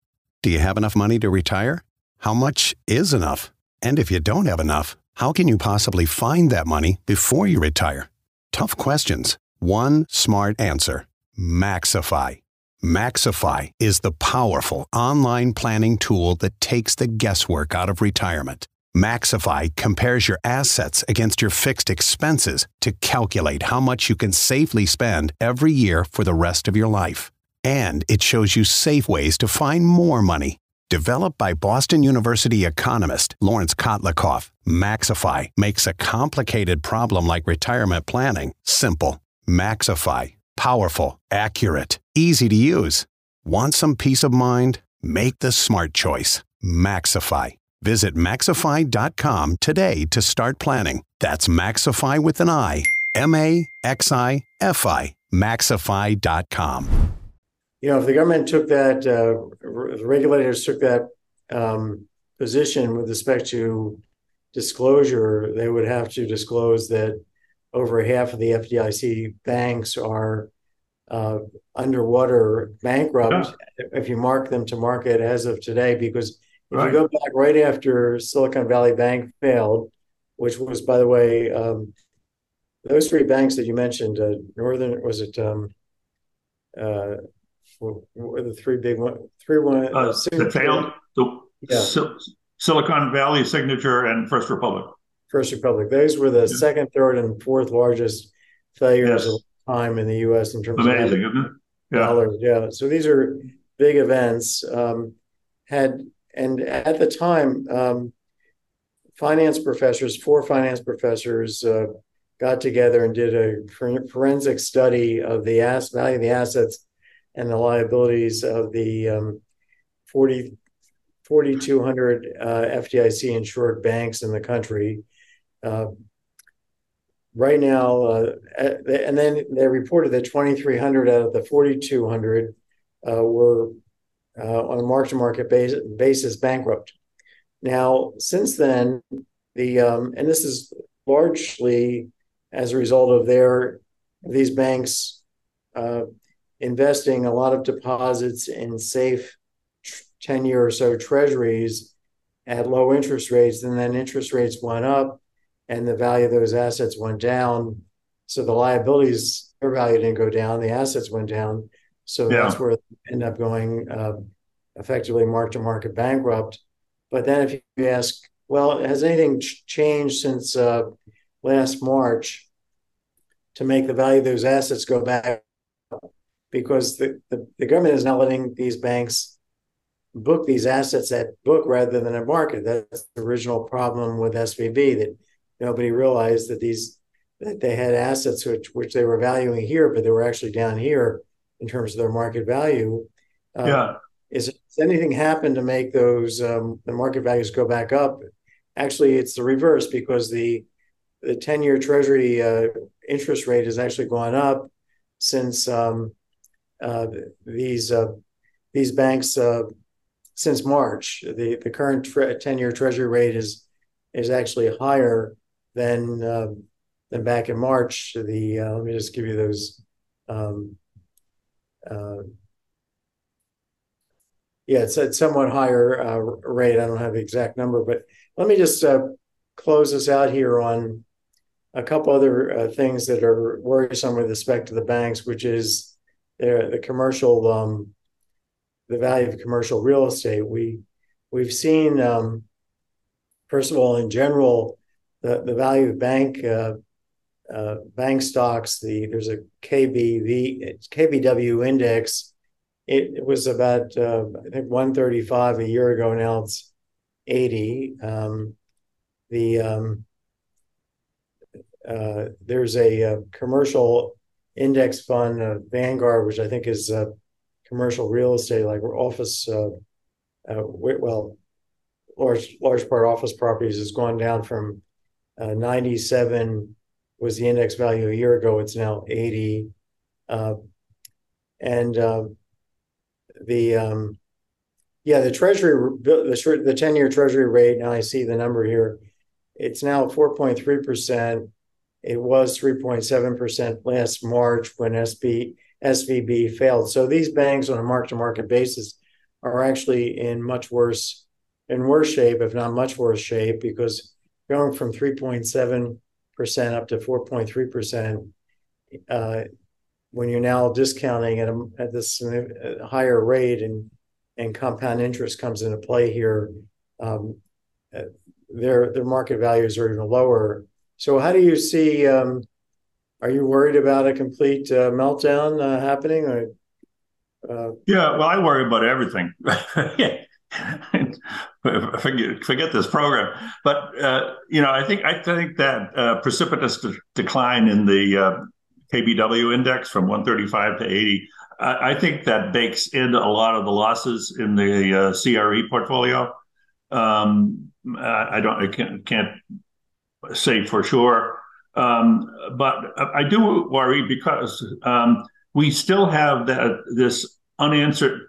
Do you have enough money to retire? How much is enough? And if you don't have enough, how can you possibly find that money before you retire? Tough questions. One smart answer MaxiFi. MaxiFi is the powerful online planning tool that takes the guesswork out of retirement. MaxiFi compares your assets against your fixed expenses to calculate how much you can safely spend every year for the rest of your life. And it shows you safe ways to find more money. Developed by Boston University economist Laurence Kotlikoff, MaxiFi makes a complicated problem like retirement planning simple. MaxiFi Powerful, accurate, easy to use. Want some peace of mind? Make the smart choice. MaxiFi. Visit MaxiFi.com today to start planning. That's MaxiFi with an I. M A X I F I. MaxiFi.com. You know, if the government took that, uh, the regulators took that um, position with respect to disclosure, they would have to disclose that over half of the FDIC banks are uh, underwater bankrupt yeah. if you mark them to market as of today. Because if right. you go back right after Silicon Valley Bank failed, which was, by the way, um, those three banks that you mentioned, uh, Northern, was it? Um, uh, were the three big one? Three one. Uh, that failed. The yeah. Silicon Valley Signature and First Republic. First Republic. Those were the yeah. second, third, and fourth largest failures yes. of time in the U.S. in terms Amazing, of isn't it? Yeah. dollars. Yeah. So these are big events. Um, had and at the time, um, finance professors, four finance professors, uh, got together and did a forensic study of the ass value of the assets and the liabilities of the um, 40 4,200 uh, FDIC insured banks in the country. Uh, right now, uh, and then they reported that 2,300 out of the 4,200 uh, were uh, on a mark-to-market basis, basis bankrupt. Now, since then, the um, and this is largely as a result of their these banks uh, investing a lot of deposits in safe 10 year or so treasuries at low interest rates, and then interest rates went up and the value of those assets went down. So the liabilities, their value didn't go down, the assets went down. So yeah. that's where they end up going uh, effectively mark to market bankrupt. But then if you ask, well, has anything changed since uh, last March to make the value of those assets go back? Because the, the, the government is not letting these banks book these assets at book rather than at market. That's the original problem with SVB that nobody realized that these that they had assets which which they were valuing here, but they were actually down here in terms of their market value. Uh, yeah. Is, has anything happened to make those um, the market values go back up? Actually, it's the reverse because the the ten year Treasury uh, interest rate has actually gone up since um, these uh, these banks uh, since March. The the current ten year Treasury rate is is actually higher than um, than back in March. The uh, let me just give you those. Um, uh, yeah, it's a somewhat higher uh, rate. I don't have the exact number, but let me just uh, close this out here on a couple other uh, things that are worrisome with respect to the banks, which is the, the commercial, um, the value of commercial real estate. We we've seen, um, first of all, in general, the, the value of bank uh, uh, bank stocks. The there's a KBV KBW index. It, it was about uh, I think 135 a year ago. Now it's 80. Um, the um, uh, there's a, a, uh, commercial index fund, uh, Vanguard, which I think is uh, commercial real estate, like office. Uh, well, large large part office properties has gone down from uh, 97 was the index value a year ago. It's now 80. Uh, and uh, the um, yeah, the treasury the the 10 year treasury rate. Now I see the number here. It's now 4.3 percent. It was 3.7 percent last March when SB SVB failed. So these banks on a mark to market basis are actually in much worse in worse shape, if not much worse shape, because going from 3.7% up to 4.3%, uh, when you're now discounting at, a, at this higher rate and, and compound interest comes into play here, um, uh, their, their market values are even lower. So how do you see, um, are you worried about a complete uh, meltdown uh, happening or uh, yeah, well, I worry about everything. forget, forget this program. But uh, you know, I think I think that uh, precipitous de- decline in the uh, KBW index from 135 to 80. I, think that bakes in a lot of the losses in the CRE portfolio. Um, I don't, I can't, can't say for sure, um, but I do worry because um, we still have that this unanswered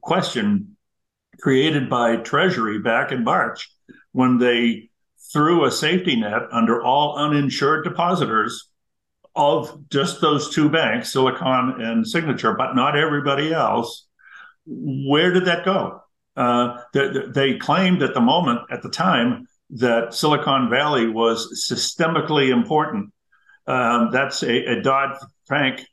question created by Treasury back in March when they threw a safety net under all uninsured depositors of just those two banks, Silicon and Signature, but not everybody else. Where did that go? Uh, they, they claimed at the moment, at the time, that Silicon Valley was systemically important. Um, that's a, a Dodd Frank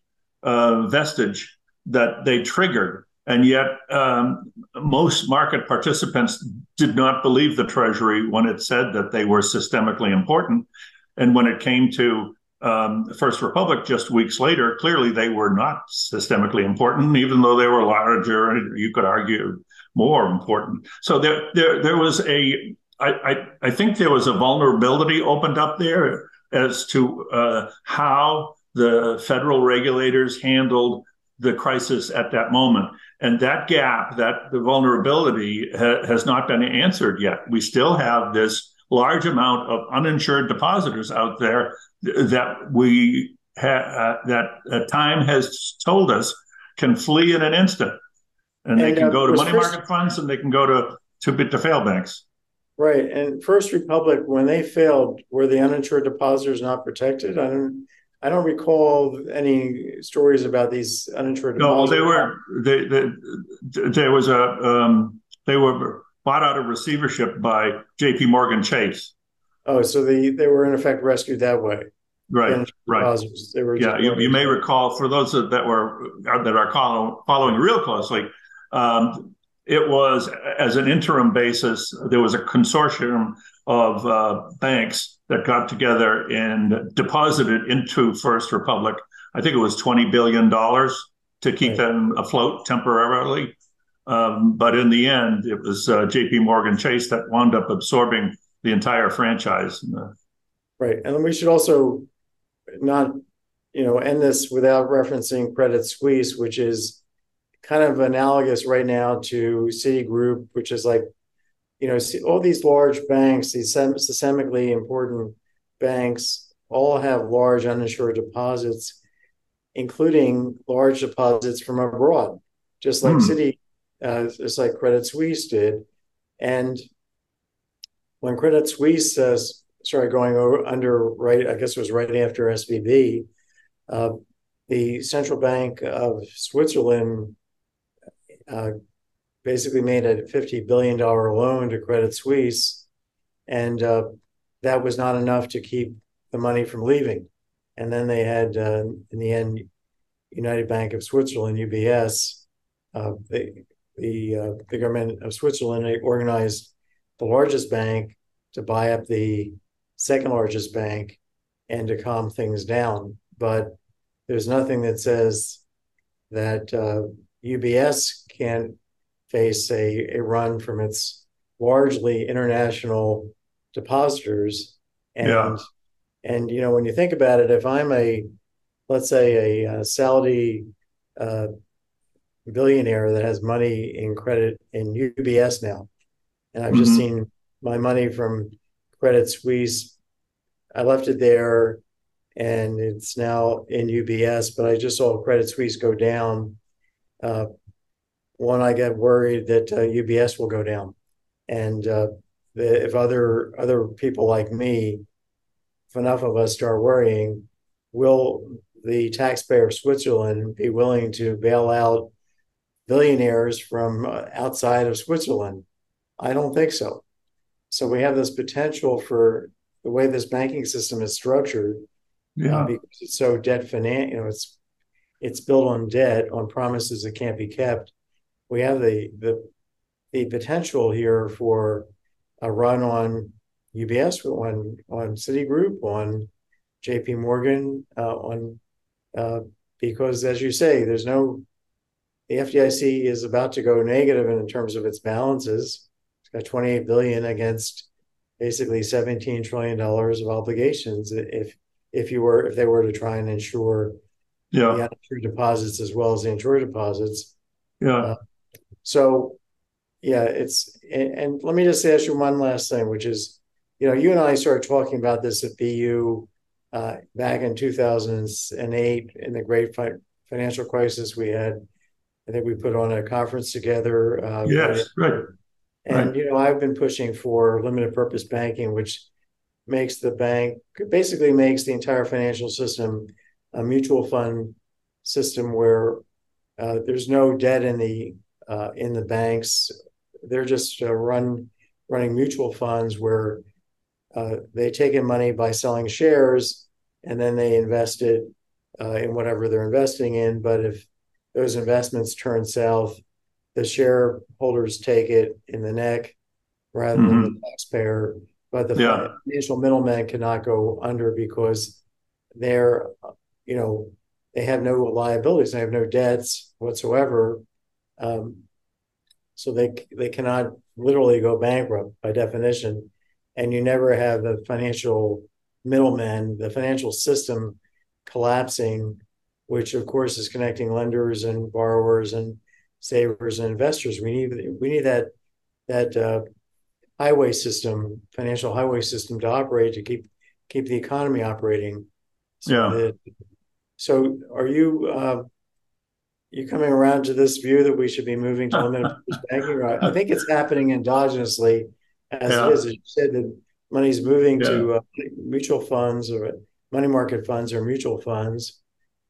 uh, vestige that they triggered and yet, um, most market participants did not believe the Treasury when it said that they were systemically important. And when it came to um, First Republic just weeks later, clearly they were not systemically important, even though they were larger, you could argue more important. So there, there, there was a, I, I, I think there was a vulnerability opened up there as to uh, how the federal regulators handled the crisis at that moment. And that gap, that the vulnerability ha- has not been answered yet. We still have this large amount of uninsured depositors out there that we ha- uh, that uh, time has told us can flee in an instant, and, and they can uh, go to money market funds and they can go to to to fail banks. Right. And First Republic, when they failed, were the uninsured depositors not protected? I don't I don't recall any stories about these uninsured No, depositors. they were they, they there was a um, they were bought out of receivership by J.P. Morgan Chase. Oh, so they they were in effect rescued that way. Right, right. depositors. They were Yeah, you, you may recall for those that that were that are follow, following real closely, um, it was as an interim basis. There was a consortium of uh, banks that got together and deposited into First Republic. I think it was twenty billion dollars to keep Right. them afloat temporarily. Um, but in the end, it was uh, J.P. Morgan Chase that wound up absorbing the entire franchise. Right. And we should also not, you know, end this without referencing Credit Suisse, which is kind of analogous right now to Citigroup, which is like, you know, all these large banks, these systemically important banks, all have large uninsured deposits, including large deposits from abroad, just like Hmm. Citi, uh, just like Credit Suisse did. And when Credit Suisse uh, started going over, under right, I guess it was right after SVB, uh, the Central Bank of Switzerland uh, basically made a $50 billion loan to Credit Suisse, and uh, that was not enough to keep the money from leaving. And then they had, uh, in the end, United Bank of Switzerland, UBS, uh, the the, uh, the government of Switzerland organized the largest bank to buy up the second largest bank and to calm things down. But there's nothing that says that uh, UBS can't face a, a run from its largely international depositors. And Yeah. and you know when you think about it, if I'm a let's say a, uh Saudi uh, billionaire that has money in credit in UBS now, and I've just Mhm. seen my money from Credit Suisse. I left it there, and it's now in UBS. But I just saw Credit Suisse go down. Uh, one, I get worried that uh, UBS will go down, and uh, the, if other other people like me, if enough of us start worrying, will the taxpayer of Switzerland be willing to bail out billionaires from uh, outside of Switzerland? I don't think so. So we have this potential for the way this banking system is structured yeah, because it's so debt finan, you know, it's it's built on debt, on promises that can't be kept. We have the the the potential here for a run on UBS, on on Citigroup, on J.P. Morgan, uh, on uh, because as you say, there's no the FDIC is about to go negative in terms of its balances. It's got 28 billion against basically 17 trillion dollars of obligations. If if you were if they were to try and insure yeah, the uninsured deposits as well as the insured deposits. yeah. So yeah, it's and, and let me just ask you one last thing, which is, you know, you and I started talking about this at BU uh, back in 2008 in the great fi- financial crisis we had. I think we put on a conference together. Uh, Yes, right. and Right. you know, I've been pushing for limited purpose banking, which makes the bank basically makes the entire financial system a mutual fund system where uh, there's no debt in the uh, in the banks. They're just uh, run running mutual funds where uh, they take in money by selling shares and then they invest it uh, in whatever they're investing in. But if those investments turn south, the shareholders take it in the neck rather than the taxpayer. But the Yeah. financial middlemen cannot go under because they're, you know, they have no liabilities, they have no debts whatsoever. Um, so they they cannot literally go bankrupt by definition, and you never have the financial middlemen, the financial system collapsing, which of course is connecting lenders and borrowers and savers and investors. We need we need that that uh, highway system, financial highway system, to operate to keep keep the economy operating. So Yeah. that- so are you uh, you coming around to this view that we should be moving to limited purpose banking? I think it's happening endogenously as yeah. it is. As you said, the money's moving yeah. to uh, mutual funds or money market funds or mutual funds.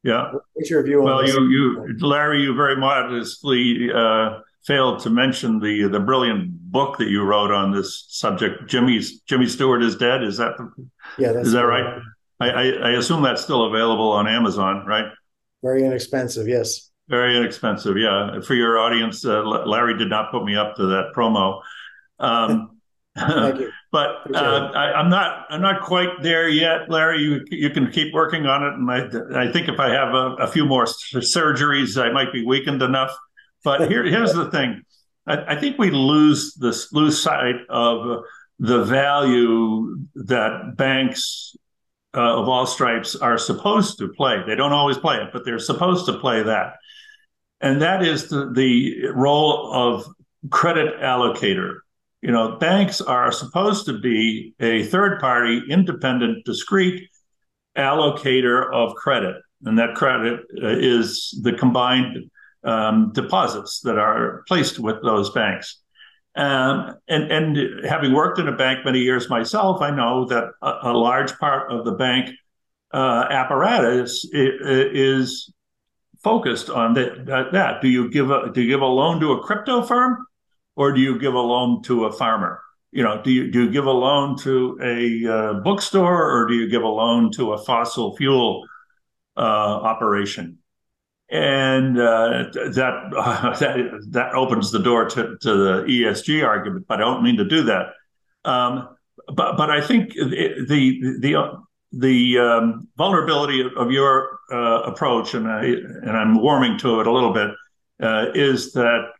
Yeah. What's your view on well, you, you, Larry, you very modestly uh, failed to mention the the brilliant book that you wrote on this subject. Jimmy's Jimmy Stewart is dead. Is that the, yeah? is that right? I, I, I assume that's still available on Amazon, right? Very inexpensive. Yes. Very inexpensive. Yeah. For your audience, uh, Larry did not put me up to that promo. Um, Thank you. but uh, I, am not I'm not quite there yet, Larry. You you can keep working on it, and I I think if I have a, a few more surgeries, I might be weakened enough. But here here's the thing: I, I think we lose this lose sight of the value that banks uh, of all stripes are supposed to play. They don't always play it, but they're supposed to play that, and that is the the role of credit allocator you know, banks are supposed to be a third party, independent, discrete allocator of credit. And that credit uh, is the combined um, deposits that are placed with those banks. Um, and, and having worked in a bank many years myself, I know that a, a large part of the bank uh, apparatus is focused on that, that. Do you give a do you give a loan to a crypto firm? or do you give a loan to a farmer? You know, do you do you give a loan to a uh, bookstore or do you give a loan to a fossil fuel uh, operation? And uh, that uh, that that opens the door to, to the ESG argument. But I don't mean to do that. Um, but but I think the the the the um, vulnerability of, your uh, approach, and I and I'm warming to it a little bit, uh, is that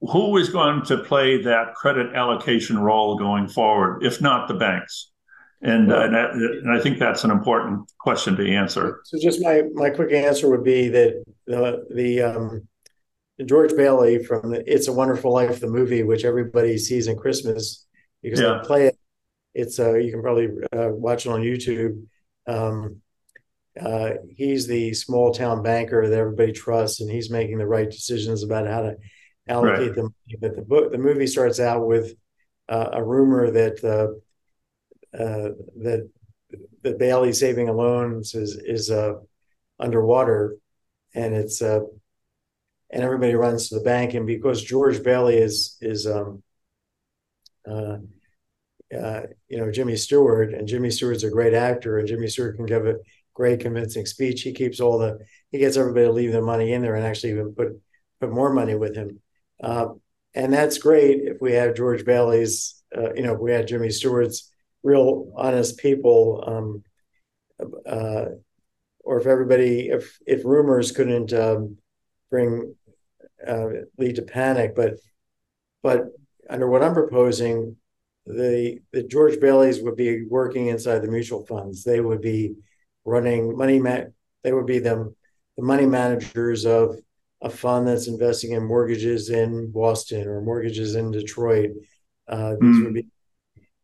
who is going to play that credit allocation role going forward, if not the banks? And, uh, and, I, and, I, think that's an important question to answer. So, just my my quick answer would be that the the um, George Bailey from the "It's a Wonderful Life" the movie, which everybody sees in Christmas because yeah. they play it. It's uh, you can probably uh, watch it on YouTube. Um, uh, he's the small town banker that everybody trusts, and he's making the right decisions about how to allocate right. the money. But the book, the movie starts out with uh, a rumor that uh, uh, that the Bailey saving loans is is uh, underwater, and it's uh, and everybody runs to the bank, and because George Bailey is is um, uh, uh, you know Jimmy Stewart, and Jimmy Stewart's a great actor, and Jimmy Stewart can give a great convincing speech. He keeps all the he gets everybody to leave their money in there and actually even put put more money with him. Uh, and that's great if we have George Bailey's, uh, you know, if we had Jimmy Stewart's real honest people, um, uh, or if everybody, if if rumors couldn't um, bring uh, lead to panic, but but under what I'm proposing, the the George Baileys would be working inside the mutual funds. They would be running money. Ma- they would be them the money managers of a fund that's investing in mortgages in Boston or mortgages in Detroit. Uh, these mm. would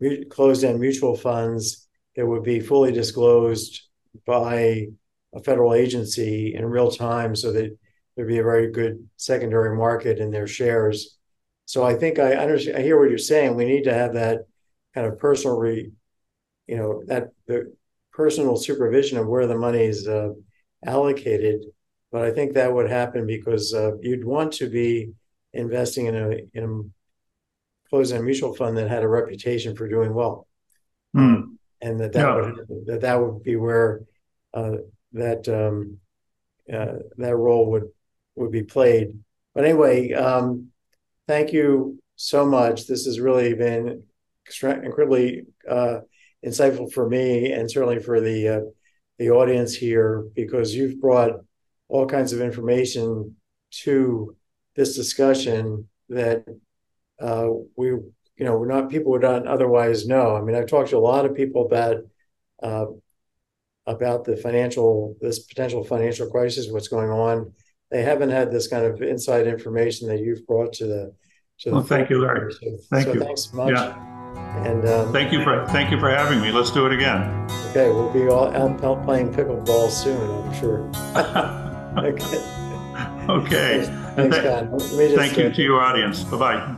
be closed-end mutual funds that would be fully disclosed by a federal agency in real time, so that there'd be a very good secondary market in their shares. So I think I understand. I hear what you're saying. We need to have that kind of personal, re, you know, that the personal supervision of where the money is uh, allocated but I think that would happen because uh, you'd want to be investing in a in a closed-end mutual fund that had a reputation for doing well, mm. and that that yeah. would that that would be where uh, that um, uh, that role would would be played. But anyway, um, thank you so much. This has really been incredibly uh, insightful for me, and certainly for the uh, the audience here, because you've brought all kinds of information to this discussion that uh, we, you know, we're not people would not otherwise know. I mean, I've talked to a lot of people about uh, about the financial, this potential financial crisis, what's going on. They haven't had this kind of inside information that you've brought to the. To well, the thank you, Larry. So, thank so you. Thanks much. Yeah. And um, thank you for thank you for having me. Let's do it again. Okay, we'll be all out playing pickleball soon. I'm sure. okay. Okay. Thanks, Thanks, Thank you to your audience. Bye bye.